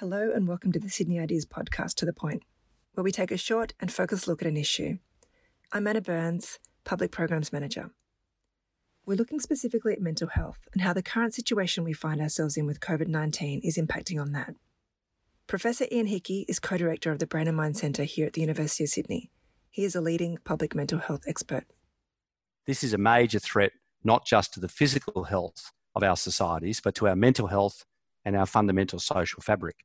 Hello, and welcome to the Sydney Ideas podcast to the point, where we take a short and focused look at an issue. I'm Anna Burns, Public Programs Manager. We're looking specifically at mental health and how the current situation we find ourselves in with COVID 19 is impacting on that. Professor Ian Hickie is co director of the Brain and Mind Centre here at the University of Sydney. He is a leading public mental health expert. This is a major threat, not just to the physical health of our societies, but to our mental health and our fundamental social fabric.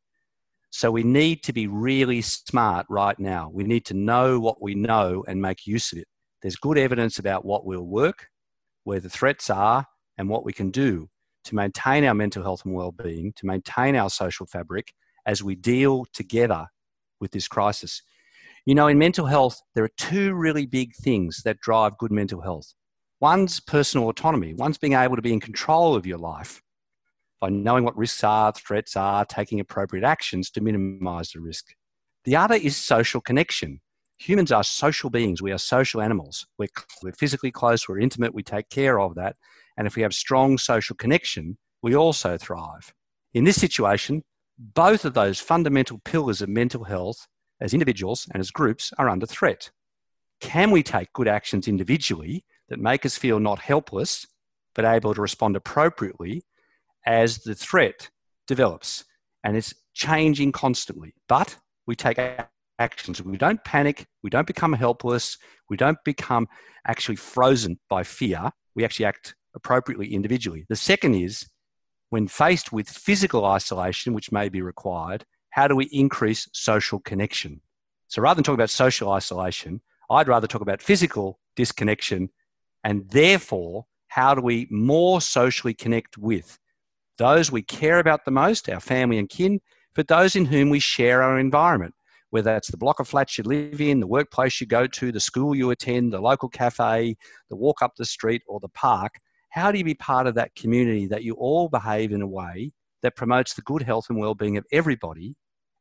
So we need to be really smart right now. We need to know what we know and make use of it. There's good evidence about what will work, where the threats are, and what we can do to maintain our mental health and well-being, to maintain our social fabric as we deal together with this crisis. You know, in mental health, there are two really big things that drive good mental health. One's personal autonomy, one's being able to be in control of your life by knowing what risks are, threats are, taking appropriate actions to minimize the risk. The other is social connection. Humans are social beings. We are social animals. We're, we're physically close, we're intimate, we take care of that. And if we have strong social connection, we also thrive. In this situation, both of those fundamental pillars of mental health as individuals and as groups are under threat. Can we take good actions individually that make us feel not helpless, but able to respond appropriately as the threat develops and it's changing constantly. But we take actions. We don't panic. We don't become helpless. We don't become actually frozen by fear. We actually act appropriately individually. The second is when faced with physical isolation, which may be required, how do we increase social connection? So rather than talking about social isolation, I'd rather talk about physical disconnection and therefore how do we more socially connect with those we care about the most, our family and kin, but those in whom we share our environment, whether that's the block of flats you live in, the workplace you go to, the school you attend, the local cafe, the walk up the street, or the park. How do you be part of that community that you all behave in a way that promotes the good health and well-being of everybody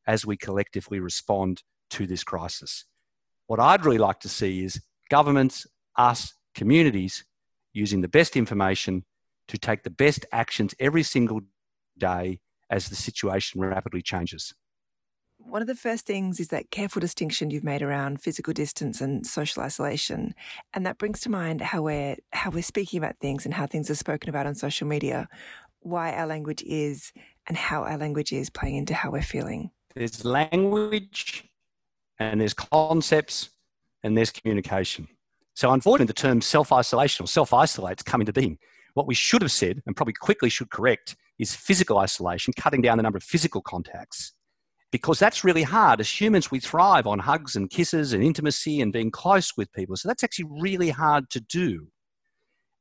as we collectively respond to this crisis? What I'd really like to see is governments, us, communities using the best information to take the best actions every single day as the situation rapidly changes. One of the first things is that careful distinction you've made around physical distance and social isolation. And that brings to mind how we're how we're speaking about things and how things are spoken about on social media, why our language is and how our language is playing into how we're feeling. There's language and there's concepts and there's communication. So unfortunately the term self-isolation or self-isolate's come into being. What we should have said, and probably quickly should correct, is physical isolation, cutting down the number of physical contacts. Because that's really hard. As humans, we thrive on hugs and kisses and intimacy and being close with people. So that's actually really hard to do.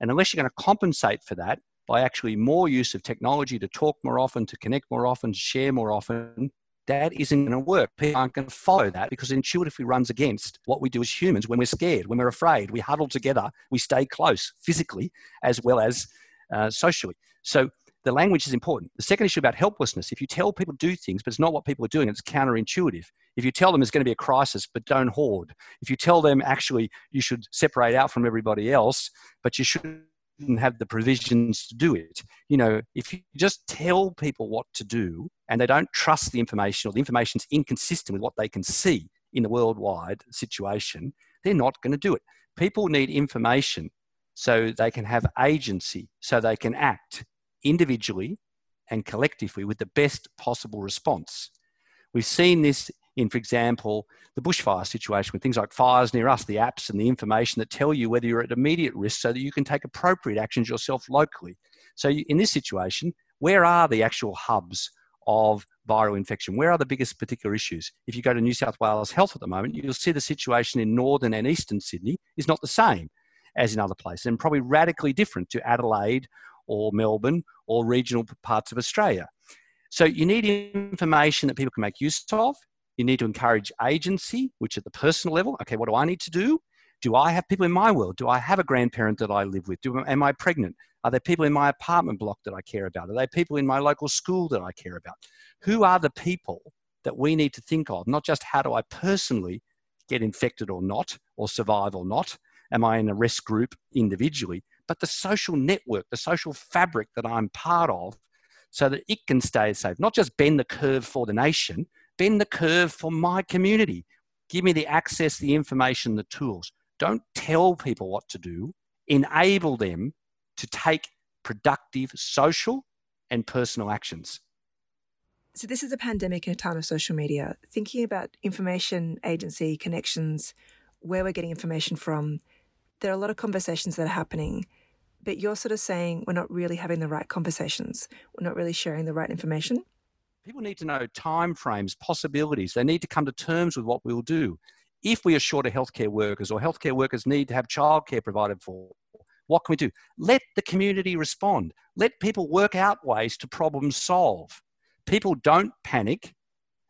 And unless you're going to compensate for that by actually more use of technology to talk more often, to connect more often, to share more often, that isn't going to work. People aren't going to follow that because it intuitively runs against what we do as humans when we're scared, when we're afraid. We huddle together, we stay close physically as well as uh, socially. So the language is important. The second issue about helplessness if you tell people to do things, but it's not what people are doing, it's counterintuitive. If you tell them there's going to be a crisis, but don't hoard. If you tell them actually you should separate out from everybody else, but you should have the provisions to do it. You know, if you just tell people what to do and they don't trust the information or the information's inconsistent with what they can see in the worldwide situation, they're not going to do it. People need information so they can have agency, so they can act individually and collectively with the best possible response. We've seen this in, for example, the bushfire situation with things like fires near us, the apps and the information that tell you whether you're at immediate risk so that you can take appropriate actions yourself locally. So, in this situation, where are the actual hubs of viral infection? Where are the biggest particular issues? If you go to New South Wales Health at the moment, you'll see the situation in northern and eastern Sydney is not the same as in other places and probably radically different to Adelaide or Melbourne or regional parts of Australia. So you need information that people can make use of. You need to encourage agency, which at the personal level, okay, what do I need to do? Do I have people in my world? Do I have a grandparent that I live with? Do, am I pregnant? Are there people in my apartment block that I care about? Are there people in my local school that I care about? Who are the people that we need to think of? Not just how do I personally get infected or not, or survive or not? Am I in a risk group individually? But the social network, the social fabric that I'm part of so that it can stay safe. Not just bend the curve for the nation, bend the curve for my community. Give me the access, the information, the tools. Don't tell people what to do, enable them to take productive social and personal actions. So, this is a pandemic in a time of social media. Thinking about information agency connections, where we're getting information from, there are a lot of conversations that are happening, but you're sort of saying we're not really having the right conversations. We're not really sharing the right information. People need to know timeframes, possibilities. They need to come to terms with what we'll do. If we are short of healthcare workers or healthcare workers need to have childcare provided for, what can we do? Let the community respond. Let people work out ways to problem solve. People don't panic.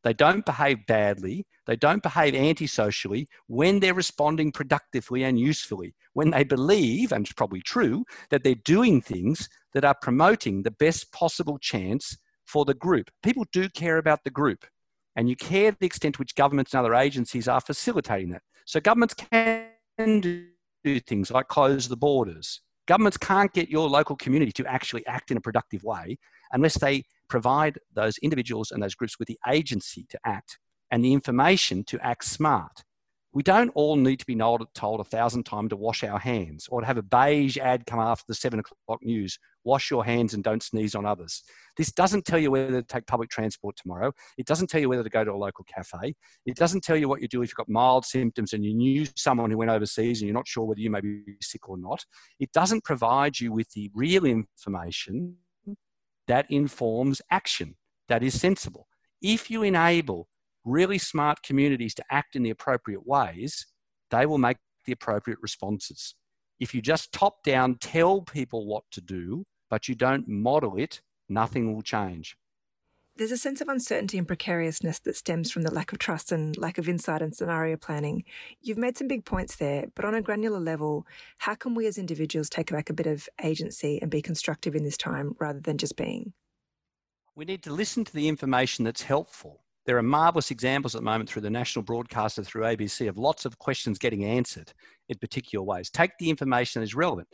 They don't behave badly. They don't behave antisocially when they're responding productively and usefully. When they believe, and it's probably true, that they're doing things that are promoting the best possible chance for the group. People do care about the group, and you care the extent to which governments and other agencies are facilitating that. So governments can do things like close the borders. Governments can't get your local community to actually act in a productive way unless they provide those individuals and those groups with the agency to act and the information to act smart. We don't all need to be told a thousand times to wash our hands or to have a beige ad come after the seven o'clock news wash your hands and don't sneeze on others. This doesn't tell you whether to take public transport tomorrow. It doesn't tell you whether to go to a local cafe. It doesn't tell you what you do if you've got mild symptoms and you knew someone who went overseas and you're not sure whether you may be sick or not. It doesn't provide you with the real information that informs action that is sensible. If you enable really smart communities to act in the appropriate ways, they will make the appropriate responses. If you just top down tell people what to do, but you don't model it, nothing will change. There's a sense of uncertainty and precariousness that stems from the lack of trust and lack of insight and scenario planning. You've made some big points there, but on a granular level, how can we as individuals take back a bit of agency and be constructive in this time rather than just being? We need to listen to the information that's helpful. There are marvellous examples at the moment through the national broadcaster, through ABC, of lots of questions getting answered in particular ways. Take the information that is relevant.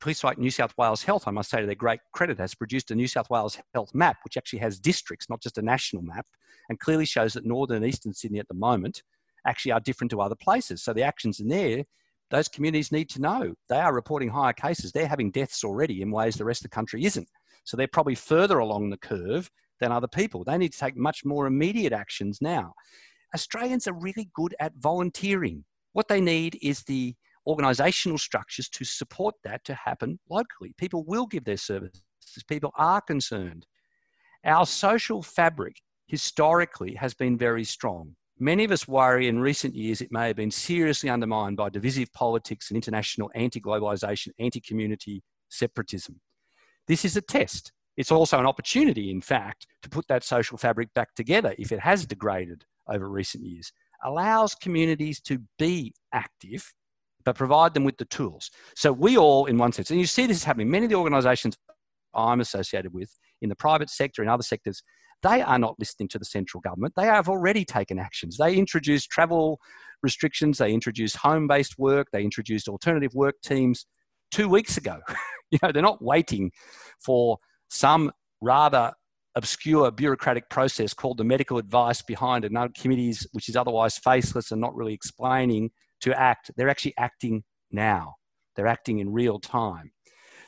Police like New South Wales Health, I must say to their great credit, has produced a New South Wales Health map, which actually has districts, not just a national map, and clearly shows that northern and eastern Sydney at the moment actually are different to other places. So the actions in there, those communities need to know. They are reporting higher cases. They're having deaths already in ways the rest of the country isn't. So they're probably further along the curve than other people. They need to take much more immediate actions now. Australians are really good at volunteering. What they need is the organisational structures to support that to happen locally. People will give their services, people are concerned. Our social fabric historically has been very strong. Many of us worry in recent years it may have been seriously undermined by divisive politics and international anti globalisation, anti community separatism. This is a test. It's also an opportunity, in fact, to put that social fabric back together if it has degraded over recent years. Allows communities to be active, but provide them with the tools. So we all, in one sense, and you see this happening, many of the organisations I'm associated with in the private sector and other sectors, they are not listening to the central government. They have already taken actions. They introduced travel restrictions, they introduced home based work, they introduced alternative work teams two weeks ago. you know, they're not waiting for some rather obscure bureaucratic process called the medical advice behind another committees, which is otherwise faceless and not really explaining to act. They're actually acting now. They're acting in real time.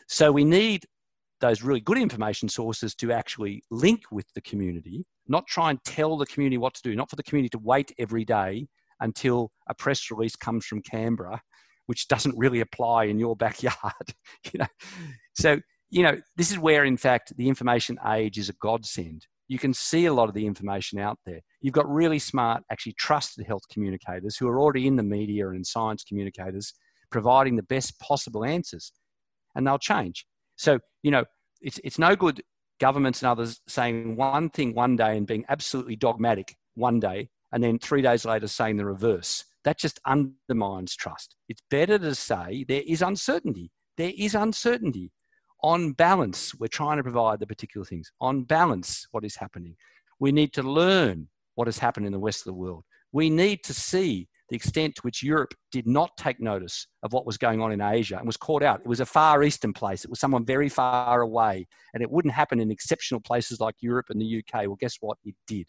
So we need those really good information sources to actually link with the community, not try and tell the community what to do, not for the community to wait every day until a press release comes from Canberra, which doesn't really apply in your backyard. you know, so you know, this is where, in fact, the information age is a godsend. You can see a lot of the information out there. You've got really smart, actually trusted health communicators who are already in the media and science communicators providing the best possible answers, and they'll change. So, you know, it's, it's no good governments and others saying one thing one day and being absolutely dogmatic one day, and then three days later saying the reverse. That just undermines trust. It's better to say there is uncertainty. There is uncertainty on balance, we're trying to provide the particular things. On balance, what is happening? We need to learn what has happened in the rest of the world. We need to see the extent to which Europe did not take notice of what was going on in Asia and was caught out. It was a far eastern place. It was someone very far away, and it wouldn't happen in exceptional places like Europe and the UK. Well, guess what? It did.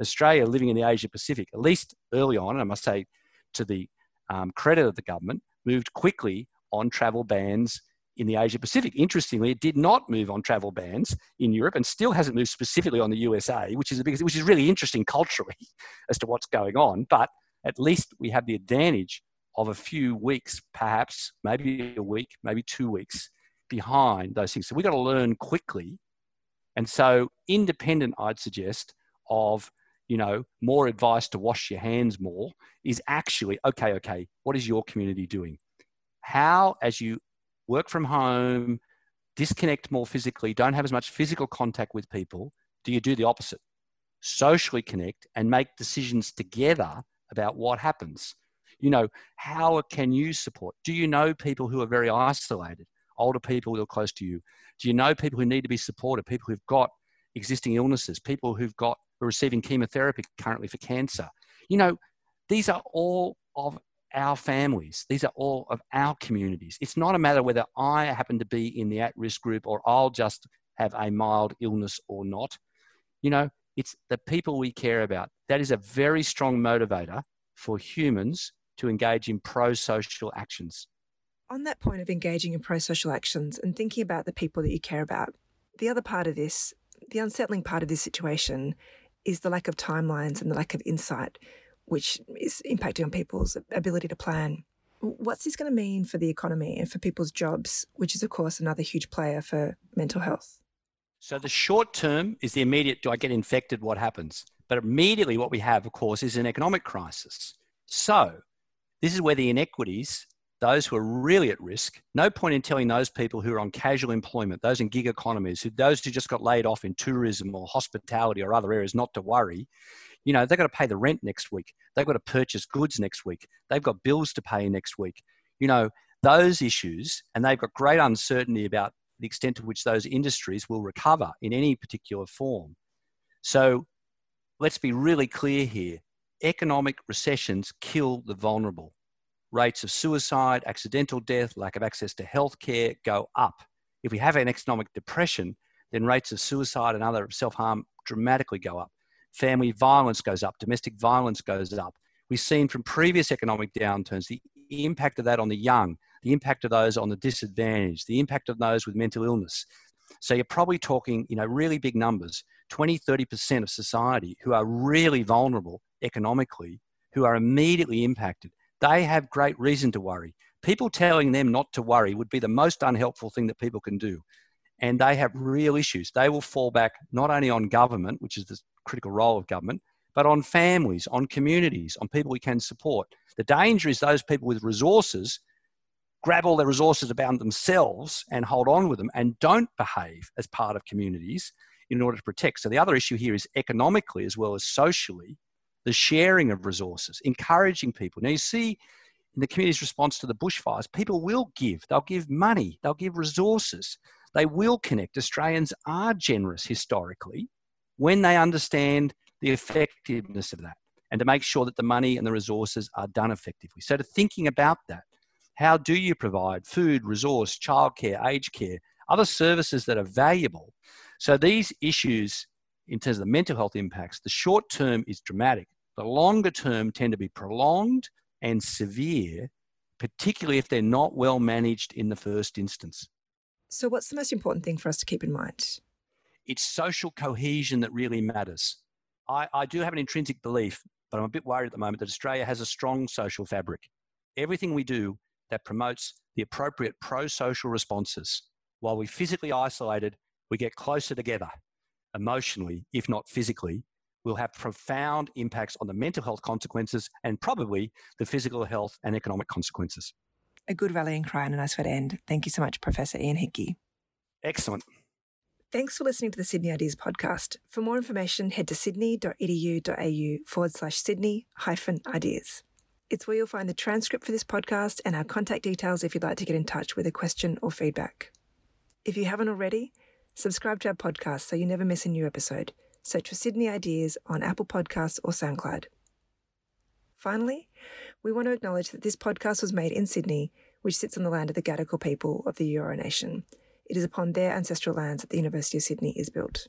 Australia, living in the Asia Pacific, at least early on, and I must say to the um, credit of the government, moved quickly on travel bans in the Asia Pacific. Interestingly, it did not move on travel bans in Europe and still hasn't moved specifically on the USA, which is which is really interesting culturally as to what's going on. But at least we have the advantage of a few weeks, perhaps maybe a week, maybe two weeks behind those things. So we've got to learn quickly. And so independent, I'd suggest, of you know, more advice to wash your hands more is actually okay, okay, what is your community doing? How, as you work from home, disconnect more physically, don't have as much physical contact with people, do you do the opposite? Socially connect and make decisions together about what happens. You know, how can you support? Do you know people who are very isolated, older people who are close to you? Do you know people who need to be supported, people who've got existing illnesses, people who've got are receiving chemotherapy currently for cancer? You know, these are all of our families. These are all of our communities. It's not a matter whether I happen to be in the at risk group or I'll just have a mild illness or not. You know, it's the people we care about. That is a very strong motivator for humans to engage in pro social actions. On that point of engaging in pro social actions and thinking about the people that you care about, the other part of this, the unsettling part of this situation, is the lack of timelines and the lack of insight which is impacting on people's ability to plan. What's this going to mean for the economy and for people's jobs, which is, of course, another huge player for mental health? So, the short term is the immediate do I get infected? What happens? But immediately, what we have, of course, is an economic crisis. So, this is where the inequities, those who are really at risk, no point in telling those people who are on casual employment, those in gig economies, who, those who just got laid off in tourism or hospitality or other areas, not to worry you know, they've got to pay the rent next week. They've got to purchase goods next week. They've got bills to pay next week. You know, those issues, and they've got great uncertainty about the extent to which those industries will recover in any particular form. So let's be really clear here economic recessions kill the vulnerable. Rates of suicide, accidental death, lack of access to healthcare go up. If we have an economic depression, then rates of suicide and other self harm dramatically go up family violence goes up, domestic violence goes up. We've seen from previous economic downturns the impact of that on the young, the impact of those on the disadvantaged, the impact of those with mental illness. So you're probably talking, you know, really big numbers 20, 30% of society who are really vulnerable economically, who are immediately impacted. They have great reason to worry. People telling them not to worry would be the most unhelpful thing that people can do. And they have real issues. They will fall back not only on government, which is the critical role of government, but on families, on communities, on people we can support. The danger is those people with resources grab all their resources about themselves and hold on with them and don't behave as part of communities in order to protect. So the other issue here is economically as well as socially, the sharing of resources, encouraging people. Now you see in the community's response to the bushfires, people will give. They'll give money, they'll give resources, they will connect. Australians are generous historically when they understand the effectiveness of that and to make sure that the money and the resources are done effectively. So, to thinking about that, how do you provide food, resource, childcare, aged care, other services that are valuable? So, these issues, in terms of the mental health impacts, the short term is dramatic. The longer term tend to be prolonged and severe, particularly if they're not well managed in the first instance. So, what's the most important thing for us to keep in mind? It's social cohesion that really matters. I, I do have an intrinsic belief, but I'm a bit worried at the moment that Australia has a strong social fabric. Everything we do that promotes the appropriate pro social responses. While we're physically isolated, we get closer together emotionally, if not physically, will have profound impacts on the mental health consequences and probably the physical health and economic consequences. A good rallying cry and a nice way to end. Thank you so much, Professor Ian Hickie. Excellent. Thanks for listening to the Sydney Ideas podcast. For more information, head to sydney.edu.au forward slash Sydney hyphen ideas. It's where you'll find the transcript for this podcast and our contact details if you'd like to get in touch with a question or feedback. If you haven't already, subscribe to our podcast so you never miss a new episode. Search for Sydney Ideas on Apple Podcasts or SoundCloud. Finally, we want to acknowledge that this podcast was made in Sydney, which sits on the land of the Gadigal people of the Eora Nation. It is upon their ancestral lands that the University of Sydney is built.